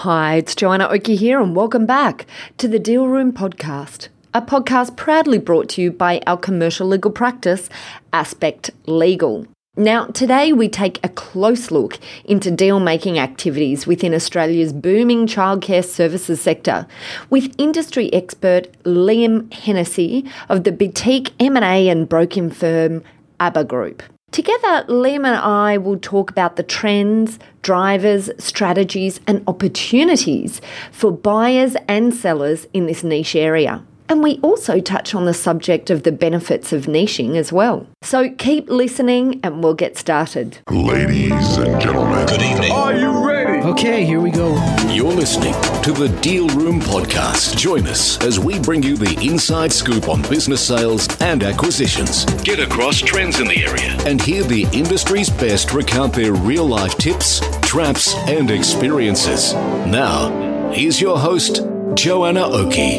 Hi, it's Joanna Oakey here, and welcome back to the Deal Room Podcast, a podcast proudly brought to you by our commercial legal practice, Aspect Legal. Now, today we take a close look into deal making activities within Australia's booming childcare services sector with industry expert Liam Hennessy of the boutique M&A and broking firm ABBA Group. Together, Liam and I will talk about the trends, drivers, strategies, and opportunities for buyers and sellers in this niche area. And we also touch on the subject of the benefits of niching as well. So keep listening and we'll get started. Ladies and gentlemen, Good evening. Are you ready? Okay, here we go. You're listening to the Deal Room Podcast. Join us as we bring you the inside scoop on business sales and acquisitions. Get across trends in the area and hear the industry's best recount their real life tips, traps, and experiences. Now, here's your host, Joanna Oakey.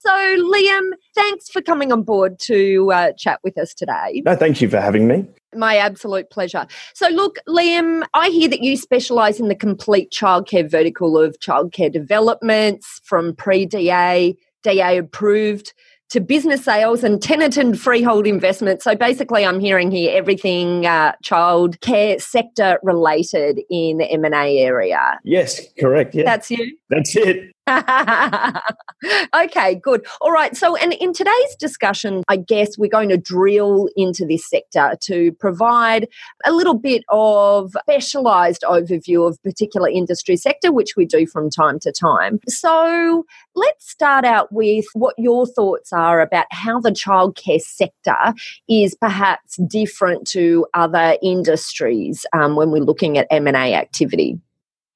So, Liam, thanks for coming on board to uh, chat with us today. No, thank you for having me. My absolute pleasure. So, look, Liam, I hear that you specialise in the complete childcare vertical of childcare developments from pre DA, DA approved to business sales and tenant and freehold investment. So basically, I'm hearing here everything uh, child care sector related in the M&A area. Yes, correct. Yeah, That's you? that's it. okay, good. All right. So, and in today's discussion, I guess we're going to drill into this sector to provide a little bit of specialized overview of particular industry sector, which we do from time to time. So, let's start out with what your thoughts are about how the childcare sector is perhaps different to other industries um, when we're looking at M&A activity.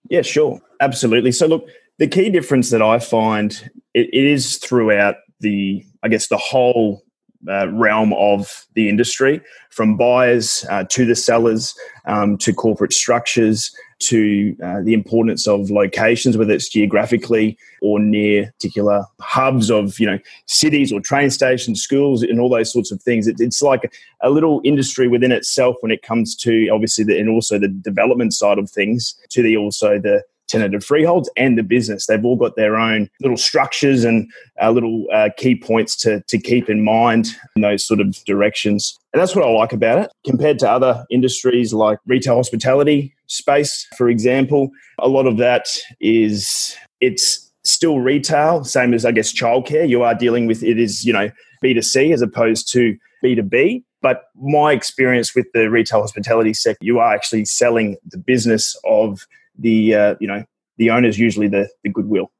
Yeah, sure, absolutely. So, look, the key difference that I find it, it is throughout the, I guess, the whole uh, realm of the industry, from buyers uh, to the sellers, um, to corporate structures, to uh, the importance of locations, whether it's geographically or near particular hubs of you know cities or train stations, schools, and all those sorts of things. It, it's like a little industry within itself when it comes to obviously the, and also the development side of things, to the also the tenanted freeholds and the business. They've all got their own little structures and uh, little uh, key points to, to keep in mind in those sort of directions. And that's what I like about it. Compared to other industries like retail hospitality space, for example, a lot of that is it's still retail, same as I guess childcare. You are dealing with it is, you know, B2C as opposed to B2B. But my experience with the retail hospitality sector, you are actually selling the business of the uh, you know the owner's usually the the goodwill.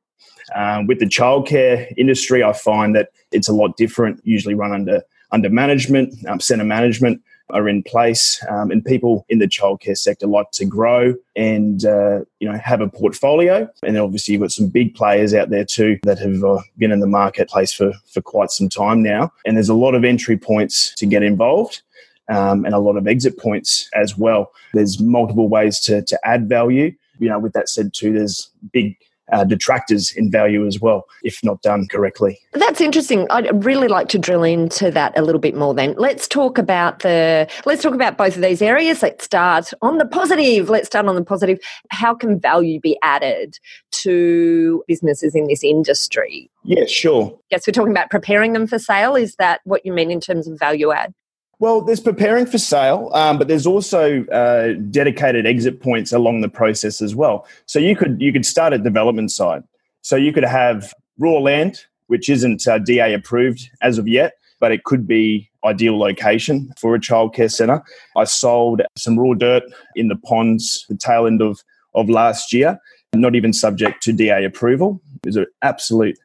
Um, with the childcare industry, I find that it's a lot different. Usually run under under management, um, centre management are in place, um, and people in the childcare sector like to grow and uh, you know have a portfolio. And obviously you've got some big players out there too that have uh, been in the marketplace for for quite some time now. And there's a lot of entry points to get involved um, and a lot of exit points as well. There's multiple ways to, to add value. You know, with that said, too, there's big uh, detractors in value as well if not done correctly. That's interesting. I'd really like to drill into that a little bit more then. Let's talk about the let's talk about both of these areas. Let's start on the positive. Let's start on the positive. How can value be added to businesses in this industry? Yeah, sure. Yes, we're talking about preparing them for sale. Is that what you mean in terms of value add? Well, there's preparing for sale, um, but there's also uh, dedicated exit points along the process as well. So you could you could start at development side. So you could have raw land, which isn't uh, DA approved as of yet, but it could be ideal location for a childcare centre. I sold some raw dirt in the ponds the tail end of of last year, not even subject to DA approval. It was an absolute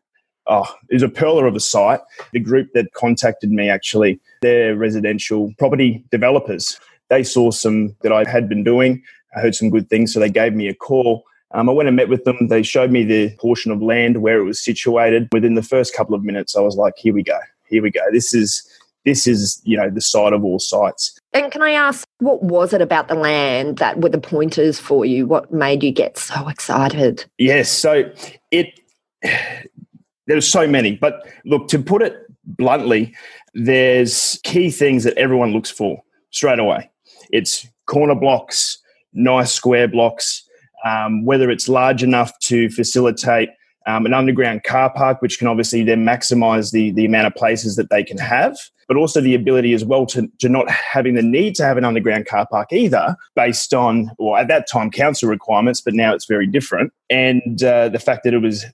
oh, it was a perler of a site. The group that contacted me actually, they're residential property developers. They saw some that I had been doing. I heard some good things, so they gave me a call. Um, I went and met with them. They showed me the portion of land where it was situated. Within the first couple of minutes, I was like, "Here we go. Here we go. This is this is you know the site of all sites." And can I ask, what was it about the land that were the pointers for you? What made you get so excited? Yes, so it there's so many, but look to put it bluntly, there's key things that everyone looks for straight away. It's corner blocks, nice square blocks, um, whether it's large enough to facilitate um, an underground car park, which can obviously then maximize the, the amount of places that they can have, but also the ability as well to, to not having the need to have an underground car park either, based on, well, at that time, council requirements, but now it's very different. And uh, the fact that it was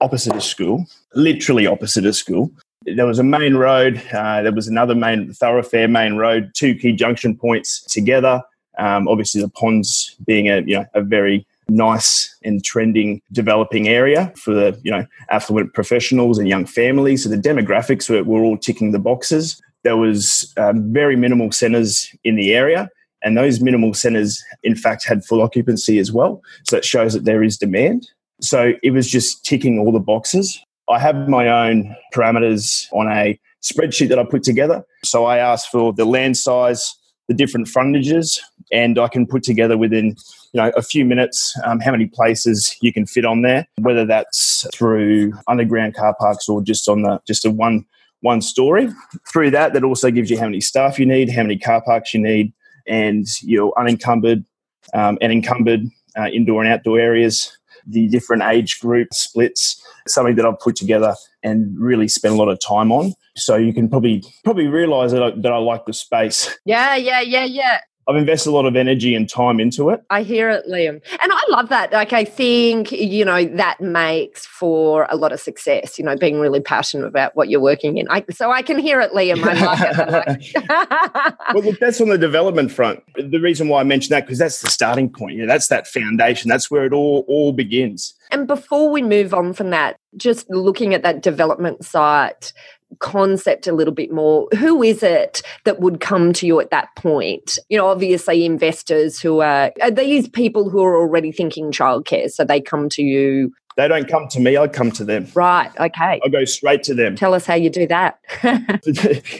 opposite a school, literally opposite a school. There was a main road, uh, there was another main thoroughfare, main road, two key junction points together. Um, obviously, the ponds being a you know a very nice and trending developing area for the you know affluent professionals and young families. So the demographics were, were all ticking the boxes. There was um, very minimal centres in the area, and those minimal centres, in fact, had full occupancy as well. So it shows that there is demand. So it was just ticking all the boxes. I have my own parameters on a spreadsheet that I put together. So I asked for the land size, the different frontages, and I can put together within you know a few minutes um, how many places you can fit on there, whether that's through underground car parks or just on the just a one one story. Through that, that also gives you how many staff you need, how many car parks you need, and your unencumbered um, and encumbered uh, indoor and outdoor areas, the different age group splits, something that I've put together and really spent a lot of time on. So you can probably probably realize that I, that I like the space. Yeah, yeah, yeah, yeah. I've invested a lot of energy and time into it. I hear it, Liam. And I love that. Like, I think, you know, that makes for a lot of success, you know, being really passionate about what you're working in. I, so I can hear it, Liam. I like it. I like it. well, look, that's on the development front. The reason why I mentioned that, because that's the starting point. You know, that's that foundation. That's where it all, all begins. And before we move on from that, just looking at that development site, concept a little bit more. Who is it that would come to you at that point? You know, obviously investors who are, are these people who are already thinking childcare, so they come to you. They don't come to me, I come to them. Right, okay. I go straight to them. Tell us how you do that.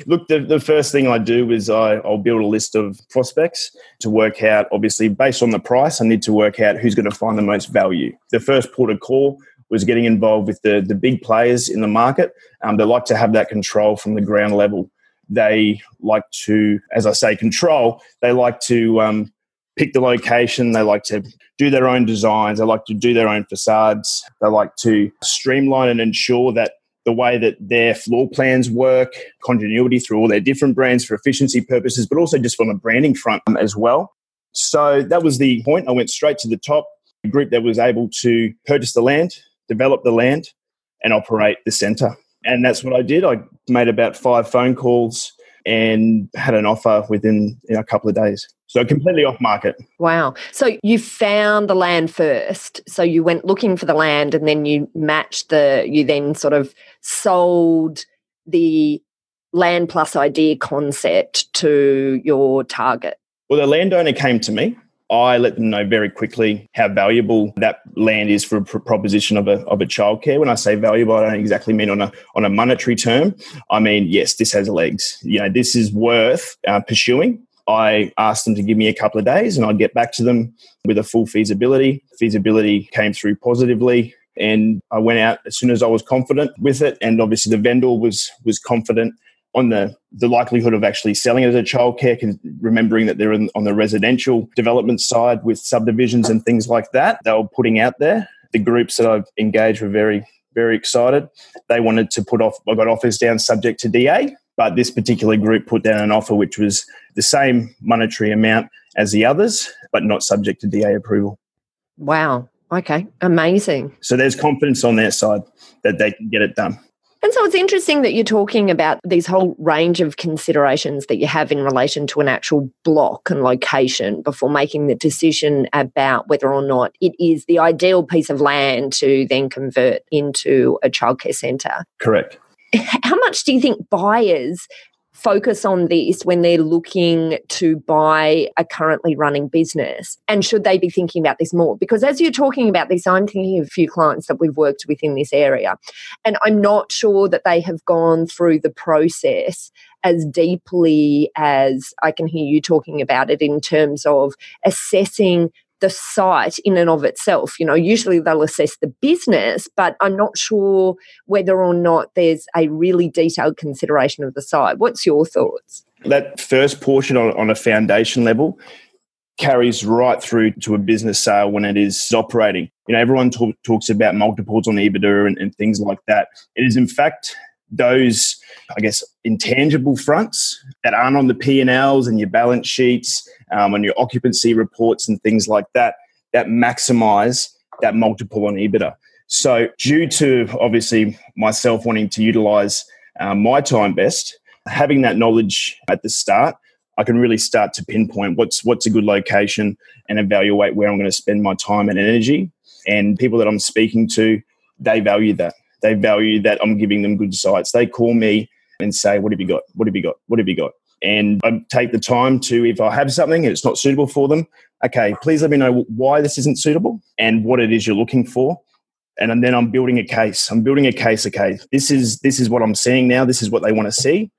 Look, the, the first thing I do is I, I'll build a list of prospects to work out, obviously, based on the price, I need to work out who's going to find the most value. The first port of call was getting involved with the, the big players in the market. Um, they like to have that control from the ground level. They like to, as I say, control. They like to um, pick the location. They like to do their own designs. They like to do their own facades. They like to streamline and ensure that the way that their floor plans work, continuity through all their different brands for efficiency purposes, but also just from a branding front um, as well. So that was the point. I went straight to the top. A group that was able to purchase the land, develop the land, and operate the centre. And that's what I did. I made about five phone calls and had an offer within you know, a couple of days. So completely off market. Wow. So you found the land first. So you went looking for the land and then you matched the, you then sort of sold the land plus idea concept to your target. Well, the landowner came to me I let them know very quickly how valuable that land is for a proposition of a, of a childcare. When I say valuable, I don't exactly mean on a, on a monetary term. I mean, yes, this has legs. You know, this is worth uh, pursuing. I asked them to give me a couple of days and I'd get back to them with a full feasibility. Feasibility came through positively and I went out as soon as I was confident with it. And obviously the vendor was was confident on the the likelihood of actually selling it as a childcare, remembering that they're in, on the residential development side with subdivisions and things like that. They were putting out there. The groups that I've engaged were very very excited. They wanted to put off. I got offers down subject to DA, but this particular group put down an offer which was the same monetary amount as the others, but not subject to DA approval. Wow. Okay. Amazing. So there's confidence on their side that they can get it done. And so it's interesting that you're talking about these whole range of considerations that you have in relation to an actual block and location before making the decision about whether or not it is the ideal piece of land to then convert into a childcare centre. Correct. How much do you think buyers focus on this when they're looking to buy a currently running business? And should they be thinking about this more? Because as you're talking about this, I'm thinking of a few clients that we've worked with in this area. And I'm not sure that they have gone through the process as deeply as I can hear you talking about it in terms of assessing the site in and of itself. You know, usually they'll assess the business, but I'm not sure whether or not there's a really detailed consideration of the site. What's your thoughts? That first portion on, on a foundation level carries right through to a business sale when it is operating. You know, everyone talk, talks about multiples on EBITDA and, and things like that. It is in fact those, I guess, intangible fronts that aren't on the P&Ls and your balance sheets um, and your occupancy reports and things like that, that maximize that multiple on EBITDA. So, due to obviously myself wanting to utilize um, my time best, having that knowledge at the start, I can really start to pinpoint what's what's a good location and evaluate where I'm going to spend my time and energy. And people that I'm speaking to, they value that. They value that I'm giving them good sites. They call me and say, "What have you got? What have you got? What have you got?" And I take the time to, if I have something and it's not suitable for them, okay, please let me know why this isn't suitable and what it is you're looking for. And then I'm building a case. I'm building a case. Okay, this is this is what I'm seeing now. This is what they want to see.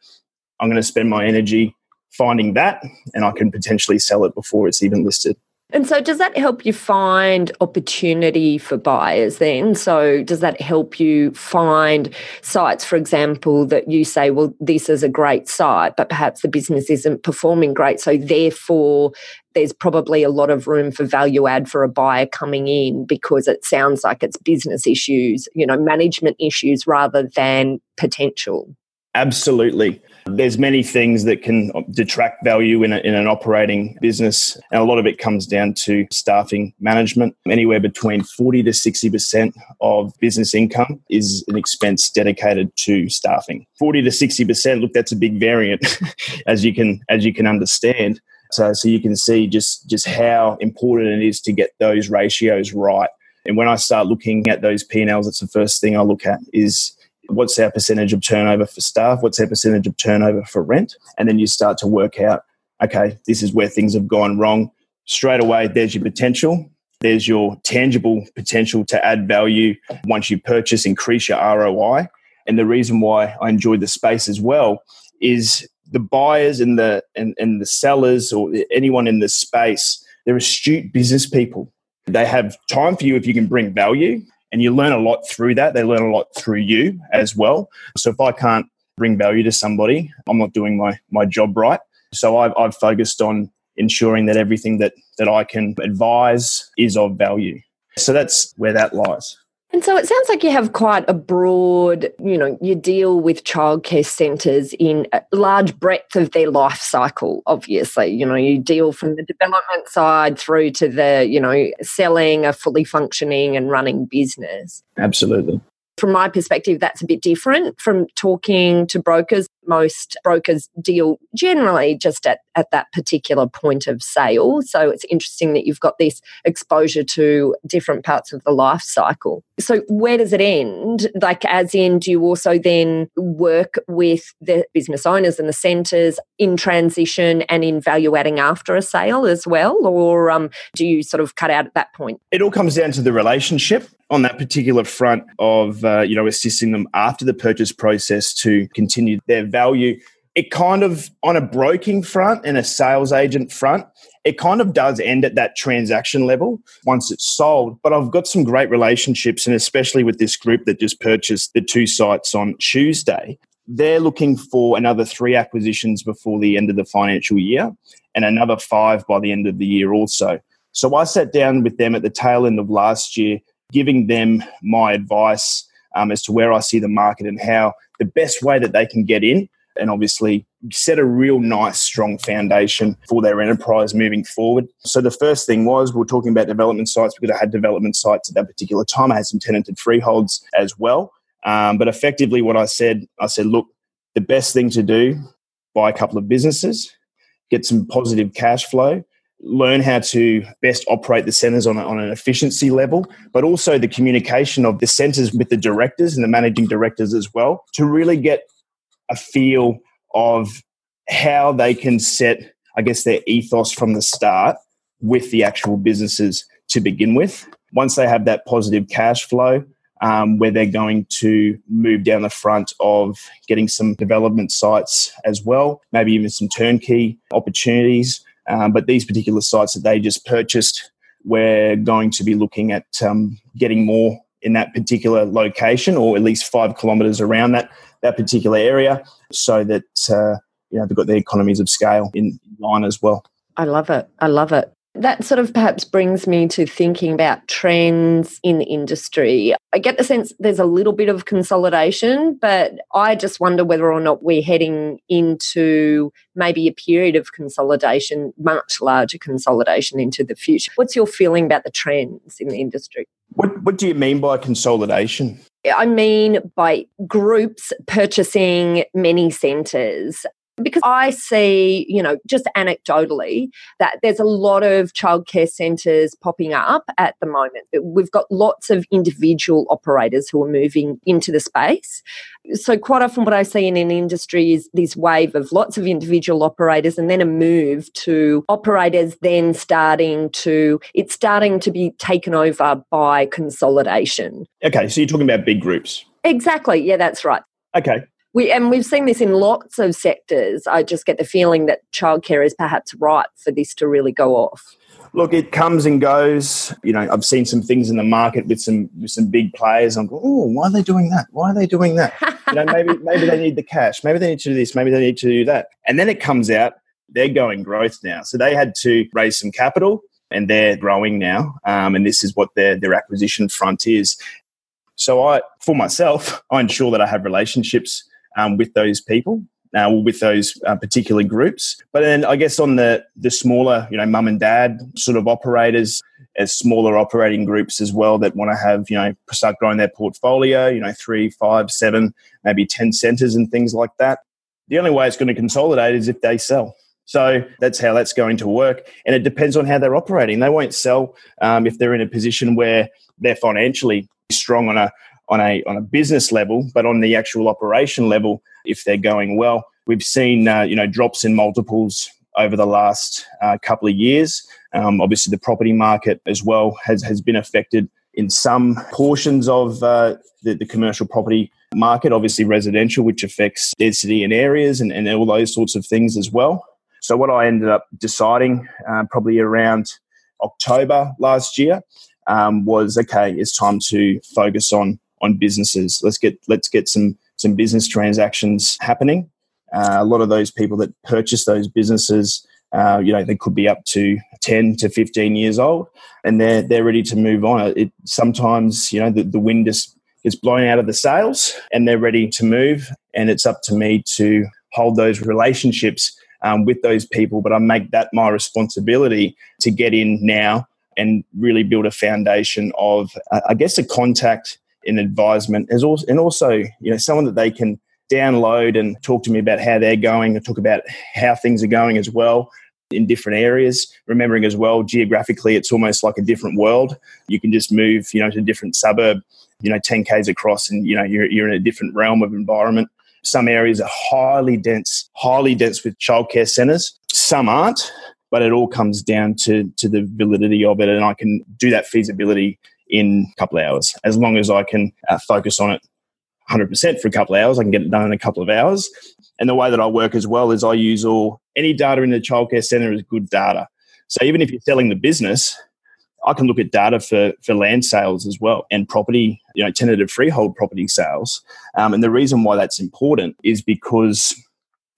I'm going to spend my energy finding that, and I can potentially sell it before it's even listed. And so, does that help you find opportunity for buyers then? So, does that help you find sites, for example, that you say, well, this is a great site, but perhaps the business isn't performing great. So, therefore, there's probably a lot of room for value add for a buyer coming in because it sounds like it's business issues, you know, management issues rather than potential. Absolutely. There's many things that can detract value in, a, in an operating business, and a lot of it comes down to staffing management. Anywhere between 40 to 60% of business income is an expense dedicated to staffing. 40 to 60%, look, that's a big variant, as you can as you can understand. So, so you can see just just how important it is to get those ratios right. And when I start looking at those P&Ls, it's the first thing I look at is what's our percentage of turnover for staff, what's our percentage of turnover for rent, and then you start to work out, okay, this is where things have gone wrong. Straight away, there's your potential. There's your tangible potential to add value once you purchase, increase your ROI. And the reason why I enjoy the space as well is the buyers and the and, and the sellers or anyone in this space, they're astute business people. They have time for you if you can bring value and you learn a lot through that. They learn a lot through you as well. So if I can't bring value to somebody, I'm not doing my my job right. So I've, I've focused on ensuring that everything that that I can advise is of value. So that's where that lies. And so it sounds like you have quite a broad, you know, you deal with childcare centres in a large breadth of their life cycle, obviously. You know, you deal from the development side through to the, you know, selling a fully functioning and running business. Absolutely from my perspective, that's a bit different from talking to brokers. Most brokers deal generally just at, at that particular point of sale. So it's interesting that you've got this exposure to different parts of the life cycle. So, where does it end? Like, as in, do you also then work with the business owners and the centres in transition and in value adding after a sale as well? Or um, do you sort of cut out at that point? It all comes down to the relationship on that particular front of uh, you know assisting them after the purchase process to continue their value it kind of on a broking front and a sales agent front it kind of does end at that transaction level once it's sold. But i've got some great relationships and especially with this group that just purchased the two sites on tuesday they're looking for another three acquisitions before the end of the financial year and another five by the end of the year also. So i sat down with them at the tail end of last year giving them my advice um, as to where I see the market and how the best way that they can get in and obviously set a real nice, strong foundation for their enterprise moving forward. So the first thing was we we're talking about development sites because I had development sites at that particular time. I had some tenanted freeholds as well. Um, but effectively, what I said, I said, look, the best thing to do, buy a couple of businesses, get some positive cash flow, learn how to best operate the centres on, on an efficiency level, but also the communication of the centres with the directors and the managing directors as well to really get a feel of how they can set, I guess, their ethos from the start with the actual businesses to begin with. Once they have that positive cash flow, um, where they're going to move down the front of getting some development sites as well, maybe even some turnkey opportunities um, but these particular sites that they just purchased, we're going to be looking at um, getting more in that particular location, or at least five kilometres around that that particular area, so that uh, you know they've got the economies of scale in line as well. I love it. I love it. That sort of perhaps brings me to thinking about trends in the industry. I get the sense there's a little bit of consolidation, but I just wonder whether or not we're heading into maybe a period of consolidation, much larger consolidation into the future. What's your feeling about the trends in the industry? What, what do you mean by consolidation? I mean by groups purchasing many centres because I see, you know, just anecdotally, that there's a lot of childcare centres popping up at the moment. We've got lots of individual operators who are moving into the space. So, quite often, what I see in an industry is this wave of lots of individual operators and then a move to operators then starting to, it's starting to be taken over by consolidation. Okay, so you're talking about big groups. Exactly. Yeah, that's right. Okay. We, and we've seen this in lots of sectors. I just get the feeling that childcare is perhaps right for this to really go off. Look, it comes and goes. You know, I've seen some things in the market with some with some big players. I'm going, oh, why are they doing that? Why are they doing that? you know, maybe maybe they need the cash. Maybe they need to do this. Maybe they need to do that. And then it comes out they're going growth now. So they had to raise some capital, and they're growing now. Um, and this is what their their acquisition front is. So I, for myself, I ensure that I have relationships um, with those people. Uh, with those uh, particular groups, but then I guess on the the smaller, you know, mum and dad sort of operators, as smaller operating groups as well that want to have you know start growing their portfolio, you know, three, five, seven, maybe ten centres and things like that. The only way it's going to consolidate is if they sell. So that's how that's going to work. And it depends on how they're operating. They won't sell um, if they're in a position where they're financially strong on a on a on a business level, but on the actual operation level, if they're going well, we've seen uh, you know drops in multiples over the last uh, couple of years. Um, obviously, the property market as well has has been affected in some portions of uh, the, the, commercial property market. Obviously, residential, which affects density in areas and, and all those sorts of things as well. So, what I ended up deciding uh, probably around October last year um, was okay. It's time to focus on on businesses. Let's get let's get some some business transactions happening. Uh, a lot of those people that purchase those businesses, uh, you know, they could be up to ten to fifteen years old, and they're they're ready to move on. It sometimes you know the, the wind just gets blown out of the sails, and they're ready to move. And it's up to me to hold those relationships um, with those people, but I make that my responsibility to get in now and really build a foundation of, uh, I guess, a contact in advisement as also and also you know someone that they can download and talk to me about how they're going and talk about how things are going as well in different areas. Remembering as well geographically it's almost like a different world. You can just move you know to a different suburb you know 10 k's across and you know you're, you're in a different realm of environment. Some areas are highly dense highly dense with childcare centres some aren't but it all comes down to to the validity of it and i can do that feasibility in a couple of hours. As long as I can uh, focus on it 100% for a couple of hours, I can get it done in a couple of hours. And the way that I work as well is I use all any data in the childcare center is good data. So even if you're selling the business, I can look at data for, for land sales as well and property, you know, tenanted freehold property sales. Um, and the reason why that's important is because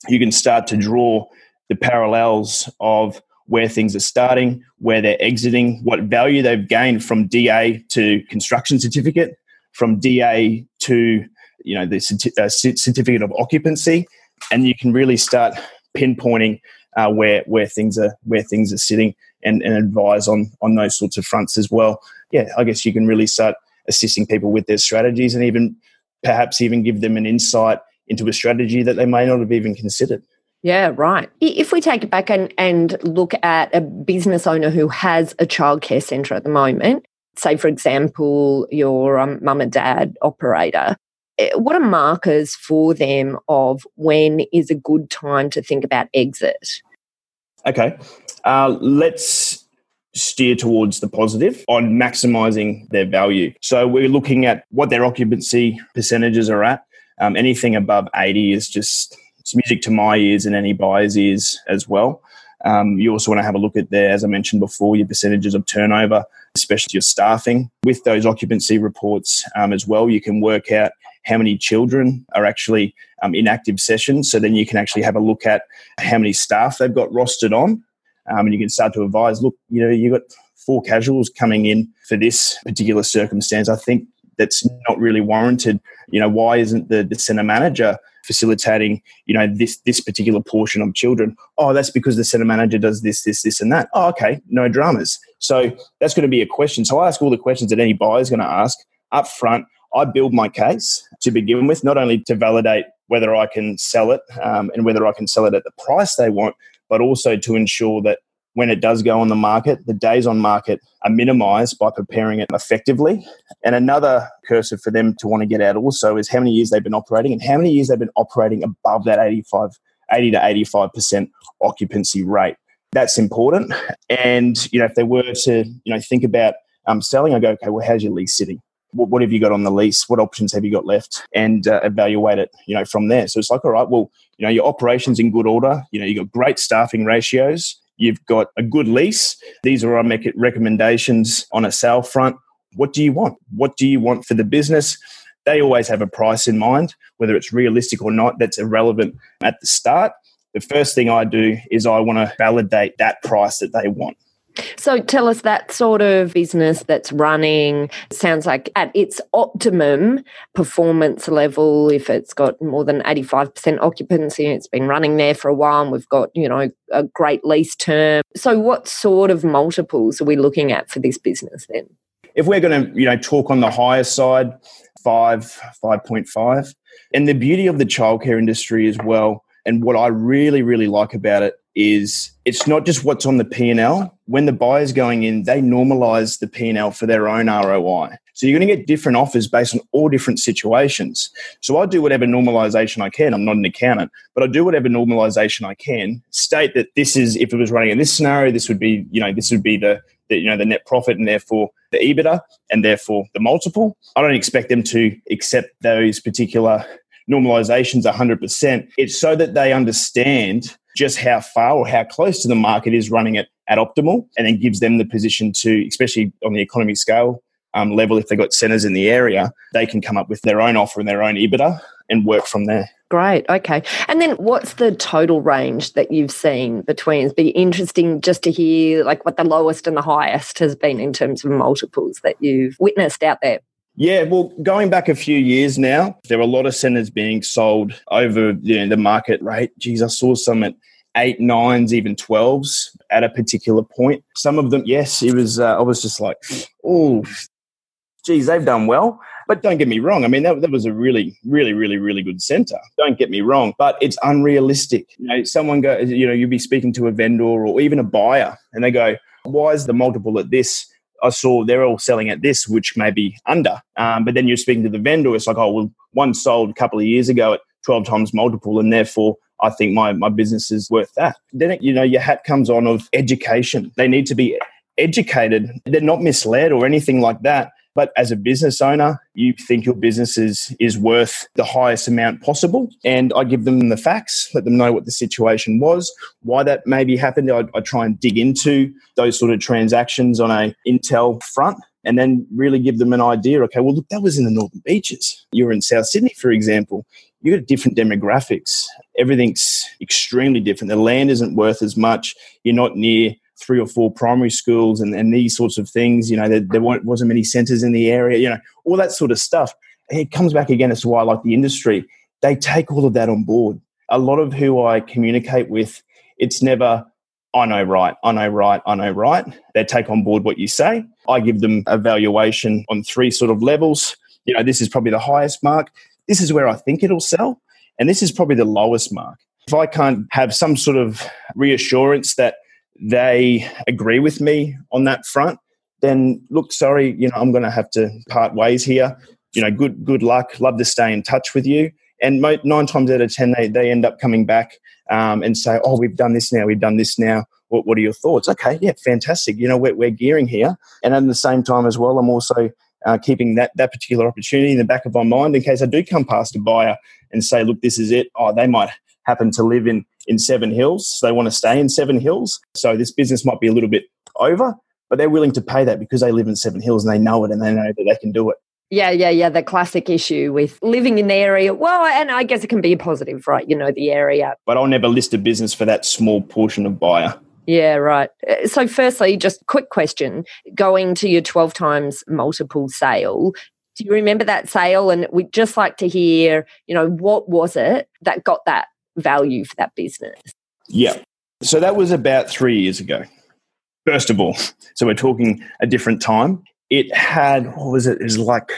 you can start to draw the parallels of where things are starting, where they're exiting, what value they've gained from DA to construction certificate, from DA to you know the uh, certificate of occupancy, and you can really start pinpointing uh, where where things are where things are sitting and, and advise on on those sorts of fronts as well. Yeah, I guess you can really start assisting people with their strategies and even perhaps even give them an insight into a strategy that they may not have even considered. Yeah, right. If we take it back and, and look at a business owner who has a childcare centre at the moment, say, for example, your um, mum and dad operator, eh, what are markers for them of when is a good time to think about exit? Okay, uh, let's steer towards the positive on maximizing their value. So we're looking at what their occupancy percentages are at. Um, anything above 80 is just it's music to my ears and any buyer's ears as well. Um, you also want to have a look at there, as I mentioned before, your percentages of turnover, especially your staffing. With those occupancy reports um, as well, you can work out how many children are actually um, in active sessions. So then you can actually have a look at how many staff they've got rostered on. um, and you can start to advise, look, you know, you've got four casuals coming in for this particular circumstance. I think that's not really warranted. You know, why isn't the, the center manager facilitating, you know, this this particular portion of children? Oh, that's because the center manager does this, this, this, and that. Oh, okay, no dramas. So that's going to be a question. So I ask all the questions that any buyer is going to ask up front. I build my case to begin with, not only to validate whether I can sell it um, and whether I can sell it at the price they want, but also to ensure that when it does go on the market, the days on market are minimized by preparing it effectively. And another cursor for them to want to get out also is how many years they've been operating and how many years they've been operating above that 85, 80 to 85% occupancy rate. That's important. And, you know, if they were to, you know, think about um, selling, I go, okay, well, how's your lease sitting? What, what, have you got on the lease? What options have you got left? And uh, evaluate it, you know, from there. So it's like, all right, well, you know, your operations in good order. You know, you've got great staffing ratios You've got a good lease. These are our recommendations on a sale front. What do you want? What do you want for the business? They always have a price in mind, whether it's realistic or not, that's irrelevant at the start. The first thing I do is I want to validate that price that they want. So tell us that sort of business that's running sounds like at its optimum performance level, if it's got more than 85% occupancy, it's been running there for a while, and we've got, you know, a great lease term. So what sort of multiples are we looking at for this business then? If we're going to, you know, talk on the higher side, five, 5.5. And the beauty of the childcare industry as well, and what I really, really like about it is it's not just what's on the P&L. When the buyer's going in, they normalize the P&L for their own ROI. So you're going to get different offers based on all different situations. So I do whatever normalization I can. I'm not an accountant, but I do whatever normalization I can. State that this is if it was running in this scenario, this would be, you know, this would be the, the you know the net profit and therefore the EBITDA and therefore the multiple. I don't expect them to accept those particular normalizations 100%. It's so that they understand just how far or how close to the market is running it at optimal and then gives them the position to, especially on the economy scale um, level, if they've got centres in the area, they can come up with their own offer and their own EBITDA and work from there. Great. Okay. And then what's the total range that you've seen between? It'd be interesting just to hear like what the lowest and the highest has been in terms of multiples that you've witnessed out there. Yeah, well, going back a few years now, there were a lot of centres being sold over you know, the market rate. Geez, I saw some at eight, nines, even twelves at a particular point. Some of them, yes, it was. Uh, I was just like, oh, geez, they've done well. But don't get me wrong. I mean, that, that was a really, really, really, really good centre. Don't get me wrong, but it's unrealistic. You know, someone go, you know, you'd be speaking to a vendor or even a buyer, and they go, "Why is the multiple at this?" I saw they're all selling at this, which may be under. Um, but then you're speaking to the vendor, it's like, oh, well, one sold a couple of years ago at 12 times multiple, and therefore I think my, my business is worth that. Then, you know, your hat comes on of education. They need to be educated. They're not misled or anything like that. But as a business owner, you think your business is, is worth the highest amount possible. And I give them the facts, let them know what the situation was, why that maybe happened. I, I try and dig into those sort of transactions on a Intel front and then really give them an idea. Okay, well, look, that was in the Northern Beaches. You're in South Sydney, for example. You've got different demographics. Everything's extremely different. The land isn't worth as much. You're not near three or four primary schools and, and these sorts of things. You know, there, there wasn't many centres in the area, you know, all that sort of stuff. And it comes back again as to why I like the industry. They take all of that on board. A lot of who I communicate with, it's never, I know right, I know right, I know right. They take on board what you say. I give them a valuation on three sort of levels. You know, this is probably the highest mark. This is where I think it'll sell. And this is probably the lowest mark. If I can't have some sort of reassurance that they agree with me on that front, then look, sorry, you know, I'm going to have to part ways here. You know, good good luck. Love to stay in touch with you. And nine times out of ten, they they end up coming back um, and say, "Oh, we've done this now. We've done this now. What, what are your thoughts?" Okay, yeah, fantastic. You know, we're, we're gearing here, and at the same time as well, I'm also uh, keeping that that particular opportunity in the back of my mind in case I do come past a buyer and say, "Look, this is it." Oh, they might happen to live in in Seven Hills. They want to stay in Seven Hills. So this business might be a little bit over, but they're willing to pay that because they live in Seven Hills and they know it and they know that they can do it. Yeah, yeah, yeah. The classic issue with living in the area. Well, and I guess it can be a positive, right? You know, the area. But I'll never list a business for that small portion of buyer. Yeah, right. Uh, so, firstly, just quick question going to your 12 times multiple sale, do you remember that sale? And we'd just like to hear, you know, what was it that got that value for that business? Yeah. So that was about three years ago. First of all, so we're talking a different time. It had, what was it? It was like,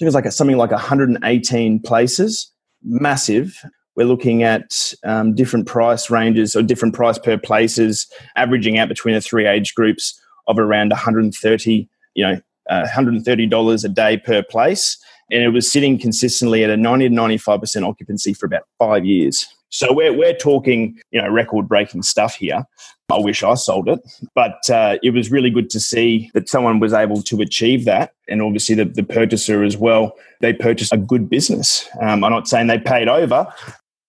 it was like a, something like 118 places, massive. We're looking at um, different price ranges or different price per places, averaging out between the three age groups of around 130, you know, uh, $130 a day per place. And it was sitting consistently at a 90 to 95% occupancy for about five years. So we're, we're talking, you know, record breaking stuff here. I wish I sold it, but uh, it was really good to see that someone was able to achieve that. And obviously the, the purchaser as well, they purchased a good business. Um, I'm not saying they paid over,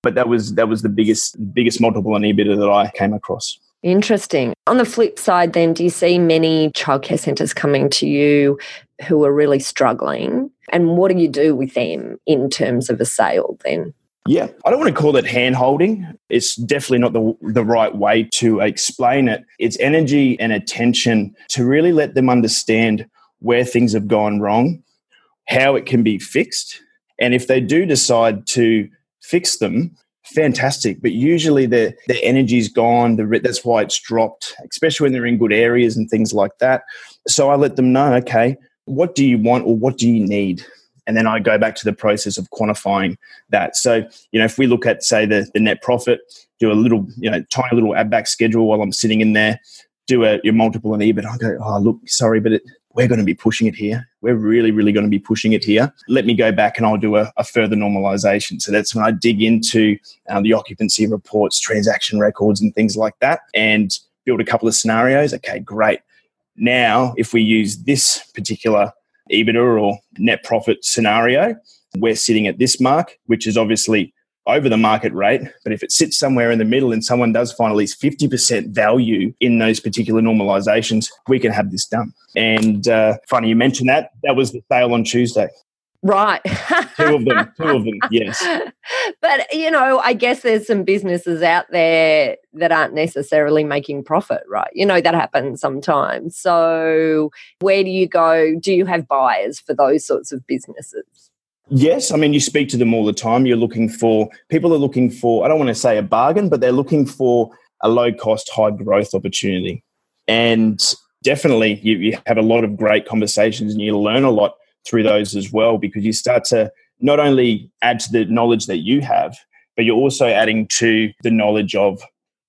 but that was that was the biggest biggest multiple on EBITDA that I came across. Interesting. On the flip side, then, do you see many childcare centres coming to you who are really struggling? And what do you do with them in terms of a sale then? Yeah, I don't want to call it hand holding. It's definitely not the, the right way to explain it. It's energy and attention to really let them understand where things have gone wrong, how it can be fixed. And if they do decide to fix them, fantastic. But usually the the energy's gone. The that's why it's dropped, especially when they're in good areas and things like that. So I let them know, okay, what do you want or what do you need? And then I go back to the process of quantifying that. So, you know, if we look at, say, the, the net profit, do a little, you know, tiny little add back schedule while I'm sitting in there, do a your multiple and EBIT. I go, oh, look, sorry, but it, we're going to be pushing it here. We're really, really going to be pushing it here. Let me go back and I'll do a, a further normalization. So that's when I dig into um, the occupancy reports, transaction records, and things like that, and build a couple of scenarios. Okay, great. Now, if we use this particular EBITDA or net profit scenario, we're sitting at this mark, which is obviously over the market rate. But if it sits somewhere in the middle and someone does find at least 50% value in those particular normalizations, we can have this done. And uh, funny you mentioned that. That was the sale on Tuesday. Right. two of them. Two of them. Yes. But, you know, I guess there's some businesses out there that aren't necessarily making profit, right? You know, that happens sometimes. So, where do you go? Do you have buyers for those sorts of businesses? Yes, I mean you speak to them all the time. You're looking for people are looking for I don't want to say a bargain, but they're looking for a low cost, high growth opportunity. And definitely you, you have a lot of great conversations and you learn a lot through those as well because you start to not only add to the knowledge that you have, but you're also adding to the knowledge of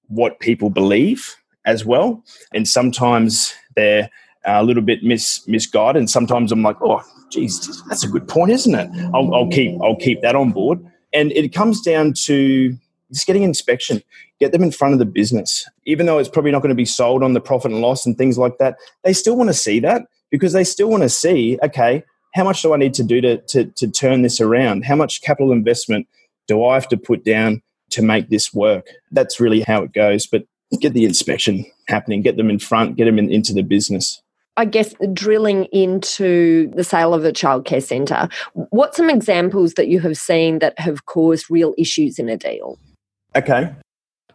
what people believe as well. And sometimes they're a little bit mis, misguided. And sometimes I'm like, oh, geez, that's a good point, isn't it? I'll, I'll keep I'll keep that on board. And it comes down to just getting inspection, get them in front of the business. Even though it's probably not going to be sold on the profit and loss and things like that, they still want to see that because they still want to see, okay, how much do I need to do to, to, to turn this around? How much capital investment do I have to put down to make this work? That's really how it goes. But get the inspection happening, get them in front, get them in, into the business. I guess drilling into the sale of a childcare centre, what's some examples that you have seen that have caused real issues in a deal? Okay.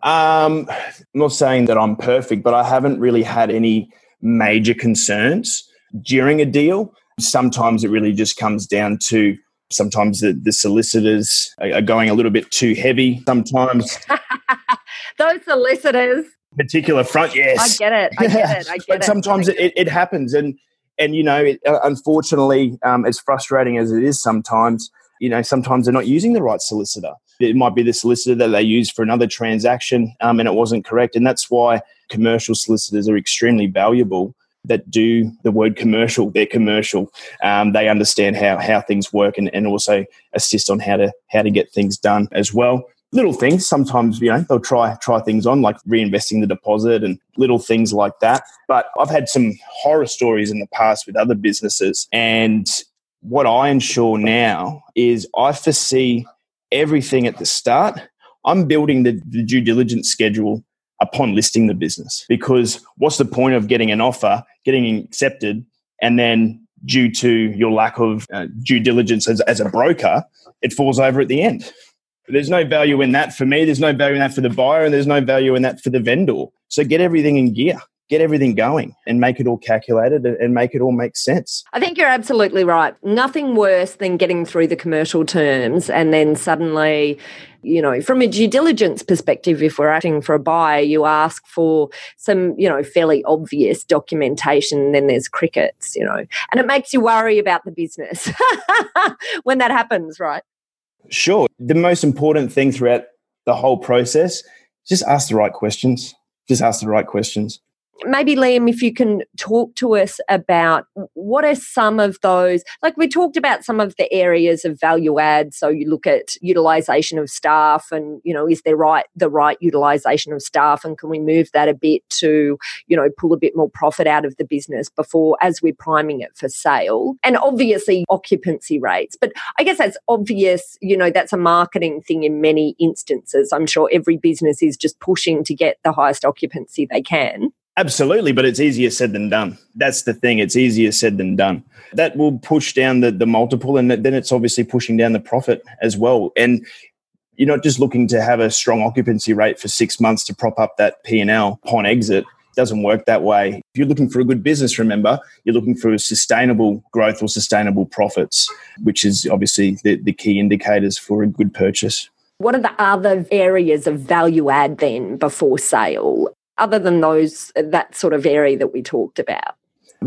Um, I'm not saying that I'm perfect, but I haven't really had any major concerns during a deal. Sometimes it really just comes down to sometimes the, the solicitors are going a little bit too heavy. Sometimes those solicitors particular front. Yes, I get it. I get it. I get but sometimes it. It, it, happens, and and you know, it, uh, unfortunately, um, as frustrating as it is, sometimes you know, sometimes they're not using the right solicitor. It might be the solicitor that they use for another transaction, um, and it wasn't correct, and that's why commercial solicitors are extremely valuable. That do the word commercial, they're commercial. Um, they understand how how things work, and, and also assist on how to how to get things done as well little things. Sometimes, you know, they'll try try things on, like reinvesting the deposit and little things like that. But I've had some horror stories in the past with other businesses. And what I ensure now is I foresee everything at the start. I'm building the, the due diligence schedule upon listing the business because what's the point of getting an offer, getting accepted, and then due to your lack of uh, due diligence as, as a broker, it falls over at the end There's no value in that for me. There's no value in that for the buyer, and there's no value in that for the vendor. So get everything in gear get everything going and make it all calculated and make it all make sense. I think you're absolutely right. Nothing worse than getting through the commercial terms and then suddenly, you know, from a due diligence perspective, if we're acting for a buyer, you ask for some, you know, fairly obvious documentation, and then there's crickets, you know, and it makes you worry about the business when that happens, right? Sure. The most important thing throughout the whole process, just ask the right questions. Just ask the right questions maybe Liam, if you can talk to us about what are some of those, like we talked about some of the areas of value add. So you look at utilization of staff and, you know, is there right the right utilization of staff and can we move that a bit to, you know, pull a bit more profit out of the business before as we're priming it for sale? And obviously occupancy rates. But I guess that's obvious, you know, that's a marketing thing in many instances. I'm sure every business is just pushing to get the highest occupancy they can. Absolutely, but it's easier said than done. That's the thing. It's easier said than done. That will push down the, the multiple, and then it's obviously pushing down the profit as well. And you're not just looking to have a strong occupancy rate for six months to prop up that P and L upon exit. It doesn't work that way. If you're looking for a good business, remember you're looking for sustainable growth or sustainable profits, which is obviously the, the key indicators for a good purchase. What are the other areas of value add then before sale? Other than those that sort of area that we talked about?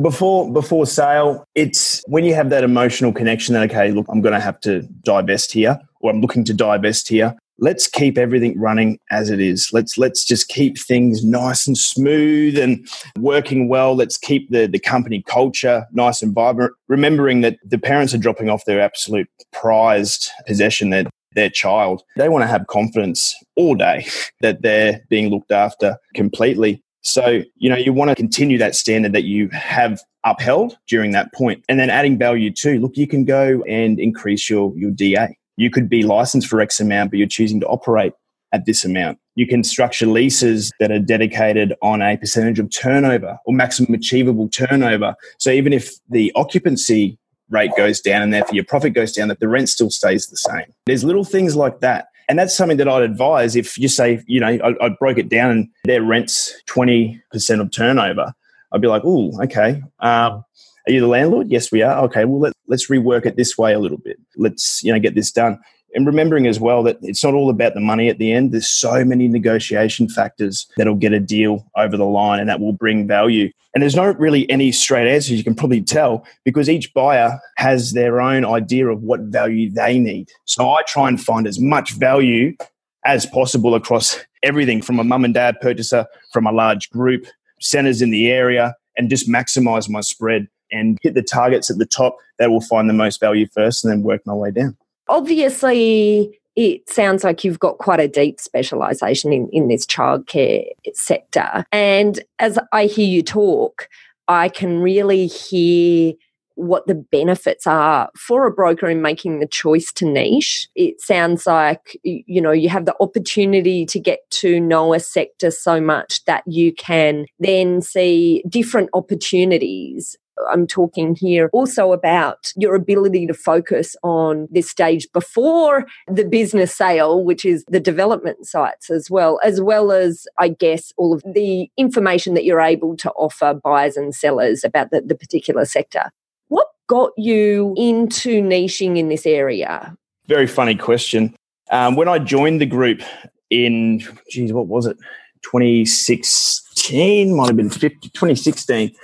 Before before sale, it's when you have that emotional connection that okay, look, I'm going to have to divest here, or I'm looking to divest here. Let's keep everything running as it is. Let's let's just keep things nice and smooth and working well. Let's keep the the company culture nice and vibrant. Remembering that the parents are dropping off their absolute prized possession, their their child. They want to have confidence all day that they're being looked after completely. So, you know, you want to continue that standard that you have upheld during that point. And then adding value too. Look, you can go and increase your, your DA. You could be licensed for X amount, but you're choosing to operate at this amount. You can structure leases that are dedicated on a percentage of turnover or maximum achievable turnover. So even if the occupancy rate goes down and therefore your profit goes down, that the rent still stays the same. There's little things like that. And that's something that I'd advise if you say, you know, I, I broke it down and their rent's 20% of turnover. I'd be like, oh, okay. Um, are you the landlord? Yes, we are. Okay, well, let, let's rework it this way a little bit. Let's, you know, get this done and remembering as well that it's not all about the money at the end. There's so many negotiation factors that'll get a deal over the line and that will bring value. And there's not really any straight answers, you can probably tell, because each buyer has their own idea of what value they need. So I try and find as much value as possible across everything from a mum and dad purchaser, from a large group, centers in the area, and just maximize my spread and hit the targets at the top that will find the most value first and then work my way down. Obviously, it sounds like you've got quite a deep specialisation in, in this childcare sector. And as I hear you talk, I can really hear what the benefits are for a broker in making the choice to niche. It sounds like you know you have the opportunity to get to know a sector so much that you can then see different opportunities I'm talking here also about your ability to focus on this stage before the business sale, which is the development sites as well, as well as, I guess, all of the information that you're able to offer buyers and sellers about the, the particular sector. What got you into niching in this area? Very funny question. Um, when I joined the group in, geez, what was it? 2016, might have been 50, 2016.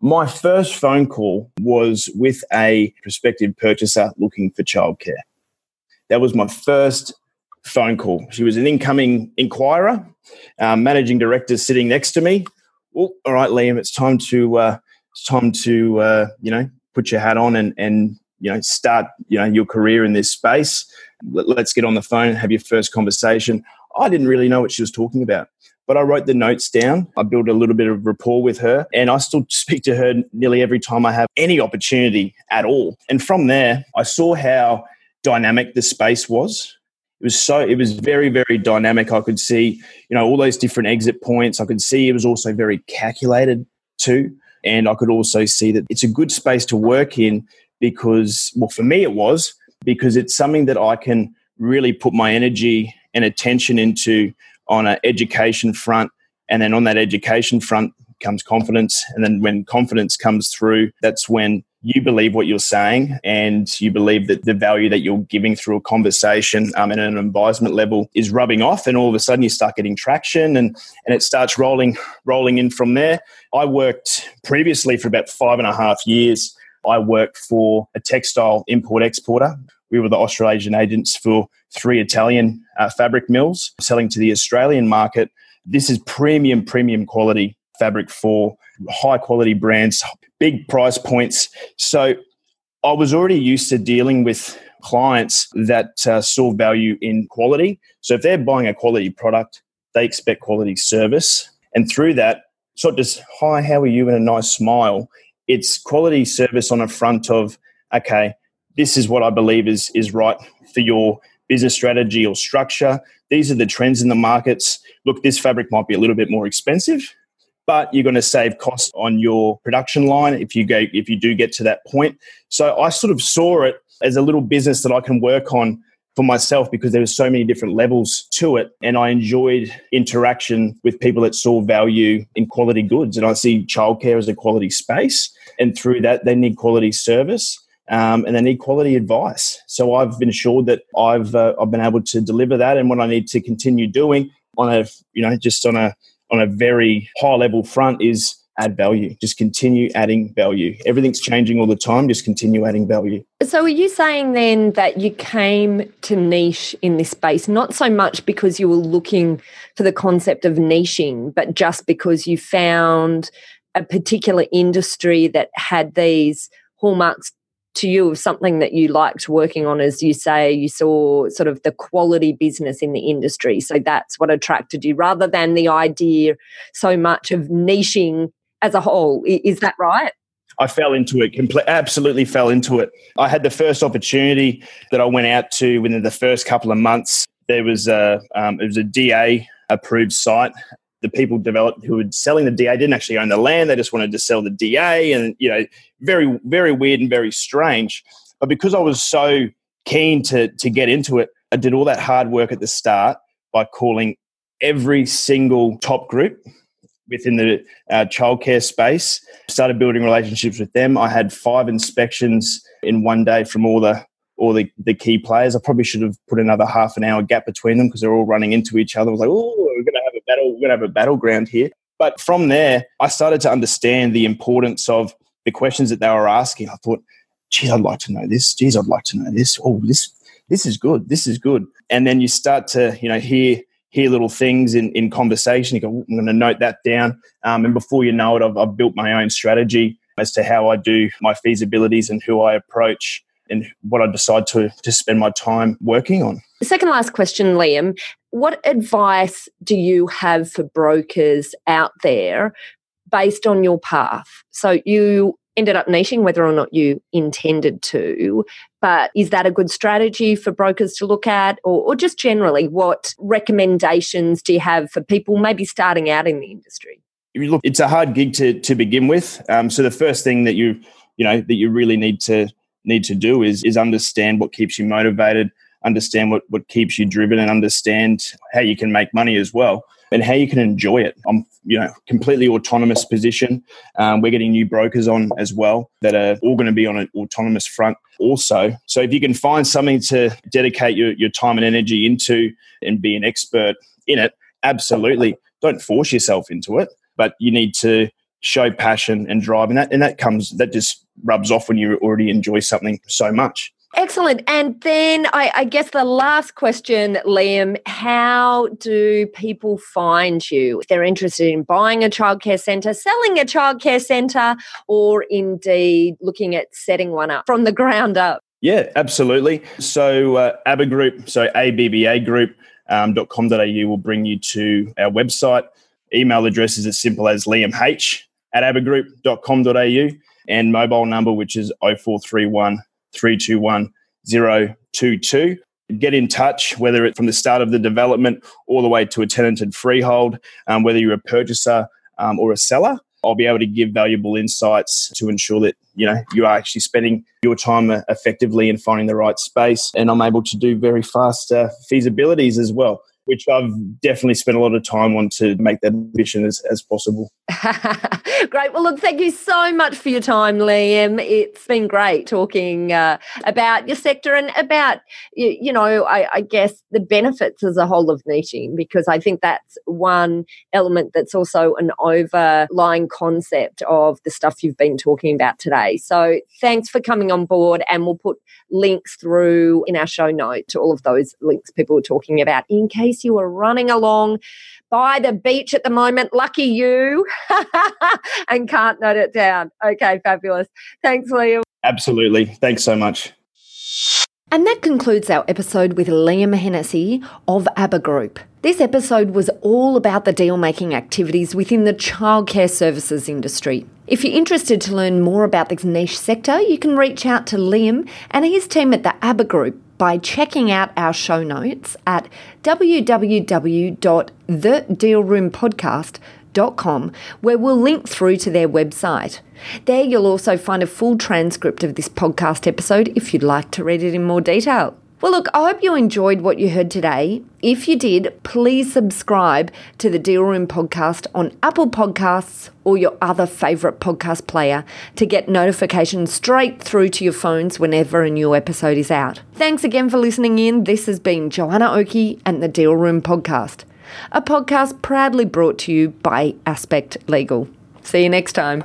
My first phone call was with a prospective purchaser looking for childcare. That was my first phone call. She was an incoming inquirer, um, managing director sitting next to me. All right, Liam, it's time to uh, it's time to uh, you know put your hat on and and you know start you know your career in this space. Let, let's get on the phone, and have your first conversation. I didn't really know what she was talking about. But I wrote the notes down. I built a little bit of rapport with her, and I still speak to her nearly every time I have any opportunity at all. And from there, I saw how dynamic the space was. It was so it was very very dynamic. I could see you know all those different exit points. I could see it was also very calculated too, and I could also see that it's a good space to work in because well for me it was because it's something that I can really put my energy and attention into on an education front. And then on that education front comes confidence. And then when confidence comes through, that's when you believe what you're saying and you believe that the value that you're giving through a conversation um, and an advisement level is rubbing off and all of a sudden you start getting traction and, and it starts rolling rolling in from there i worked previously for about five and a half years i worked for a textile import exporter we were the australasian agents for three italian uh, fabric mills selling to the australian market this is premium premium quality fabric for high quality brands big price points. So I was already used to dealing with clients that uh, saw value in quality. So if they're buying a quality product, they expect quality service. And through that, it's not just, hi, how are you, and a nice smile. It's quality service on the front of, okay, this is what I believe is, is right for your business strategy or structure. These are the trends in the markets. Look, this fabric might be a little bit more expensive, but you're going to save costs on your production line if you go if you do get to that point. So I sort of saw it as a little business that I can work on for myself because there were so many different levels to it and I enjoyed interaction with people that saw value in quality goods and I see childcare as a quality space and through that they need quality service um, and they need quality advice. So I've been assured that I've uh, I've been able to deliver that and what I need to continue doing on a you know just on a on a very high level front is add value. Just continue adding value. Everything's changing all the time. Just continue adding value. So, are you saying then that you came to niche in this space, not so much because you were looking for the concept of niching, but just because you found a particular industry that had these hallmarks to you of something that you liked working on as you say you saw sort of the quality business in the industry so that's what attracted you rather than the idea so much of niching as a whole is that right I fell into it, compl- absolutely fell into it. I had the first opportunity that I went out to within the first couple of months. There was a, um, it was a DA approved site the people developed who were selling the DA didn't actually own the land; they just wanted to sell the DA, and you know, very very weird and very strange. But because I was so keen to to get into it, I did all that hard work at the start by calling every single top group within the uh, childcare space. Started building relationships with them. I had five inspections in one day from all the all the, the key players. I probably should have put another half an hour gap between them because they're all running into each other. I was like, oh, we're going to have a battle. We're going to have a battleground here. But from there, I started to understand the importance of the questions that they were asking. I thought, geez, I'd like to know this. Geez, I'd like to know this. Oh, this this is good. This is good. And then you start to, you know, hear hear little things in, in conversation. You go, I'm going to note that down. Um, and before you know it, I've, I've built my own strategy as to how I do my feasibilities and who I approach and what I decide to, to spend my time working on. Second last question, Liam. What advice do you have for brokers out there based on your path? So you ended up niching whether or not you intended to, but is that a good strategy for brokers to look at? Or, or just generally, what recommendations do you have for people maybe starting out in the industry? Look, it's a hard gig to, to begin with. Um, so the first thing that you you know that you really need to need to do is is understand what keeps you motivated, understand what what keeps you driven, and understand how you can make money as well and how you can enjoy it. I'm you know completely autonomous position. Um, we're getting new brokers on as well that are all going to be on an autonomous front also. So if you can find something to dedicate your, your time and energy into and be an expert in it, absolutely. Don't force yourself into it, but you need to show passion and drive and that and that comes that just rubs off when you already enjoy something so much Excellent. And then I, I, guess the last question, Liam, how do people find you if they're interested in buying a childcare centre, selling a childcare centre, or indeed looking at setting one up from the ground up? Yeah, absolutely. So uh, ABBA Group, so ABBA Group. Um, .com.au will bring you to our website. Email address is as simple as liamh at abbagroup.com.au and mobile number, which is 0431 321 022. Get in touch, whether it's from the start of the development all the way to a tenanted freehold, um, whether you're a purchaser um, or a seller. I'll be able to give valuable insights to ensure that you know you are actually spending your time effectively in finding the right space, and I'm able to do very fast uh, feasibilities as well which I've definitely spent a lot of time on to make that ambition as, as possible. great. Well, look, thank you so much for your time, Liam. It's been great talking uh, about your sector and about, you, you know, I, I, guess the benefits as a whole of niching, because I think that's one element that's also an overlying concept of the stuff you've been talking about today. So thanks for coming on board, and we'll put links through in our show note to all of those links people were talking about in case you were running along by the beach at the moment. Lucky you and can't note it down. Okay, fabulous. Thanks, Liam. Absolutely. Thanks so much. And that concludes our episode with Liam Hennessy of ABBA Group. This episode was all about the deal making activities within the childcare services industry. If you're interested to learn more about this niche sector, you can reach out to Liam and his team at the ABBA Group by checking out our show notes at www.thedealroompodcast.com, where we'll link through to their website. There you'll also find a full transcript of this podcast episode if you'd like to read it in more detail. Well, look, I hope you enjoyed what you heard today. If you did, please subscribe to the Deal Room podcast on Apple Podcasts or your other favourite podcast player to get notifications straight through to your phones whenever a new episode is out. Thanks again for listening in. This has been Joanna Oakey and the Deal Room podcast, a podcast proudly brought to you by Aspect Legal. See you next time.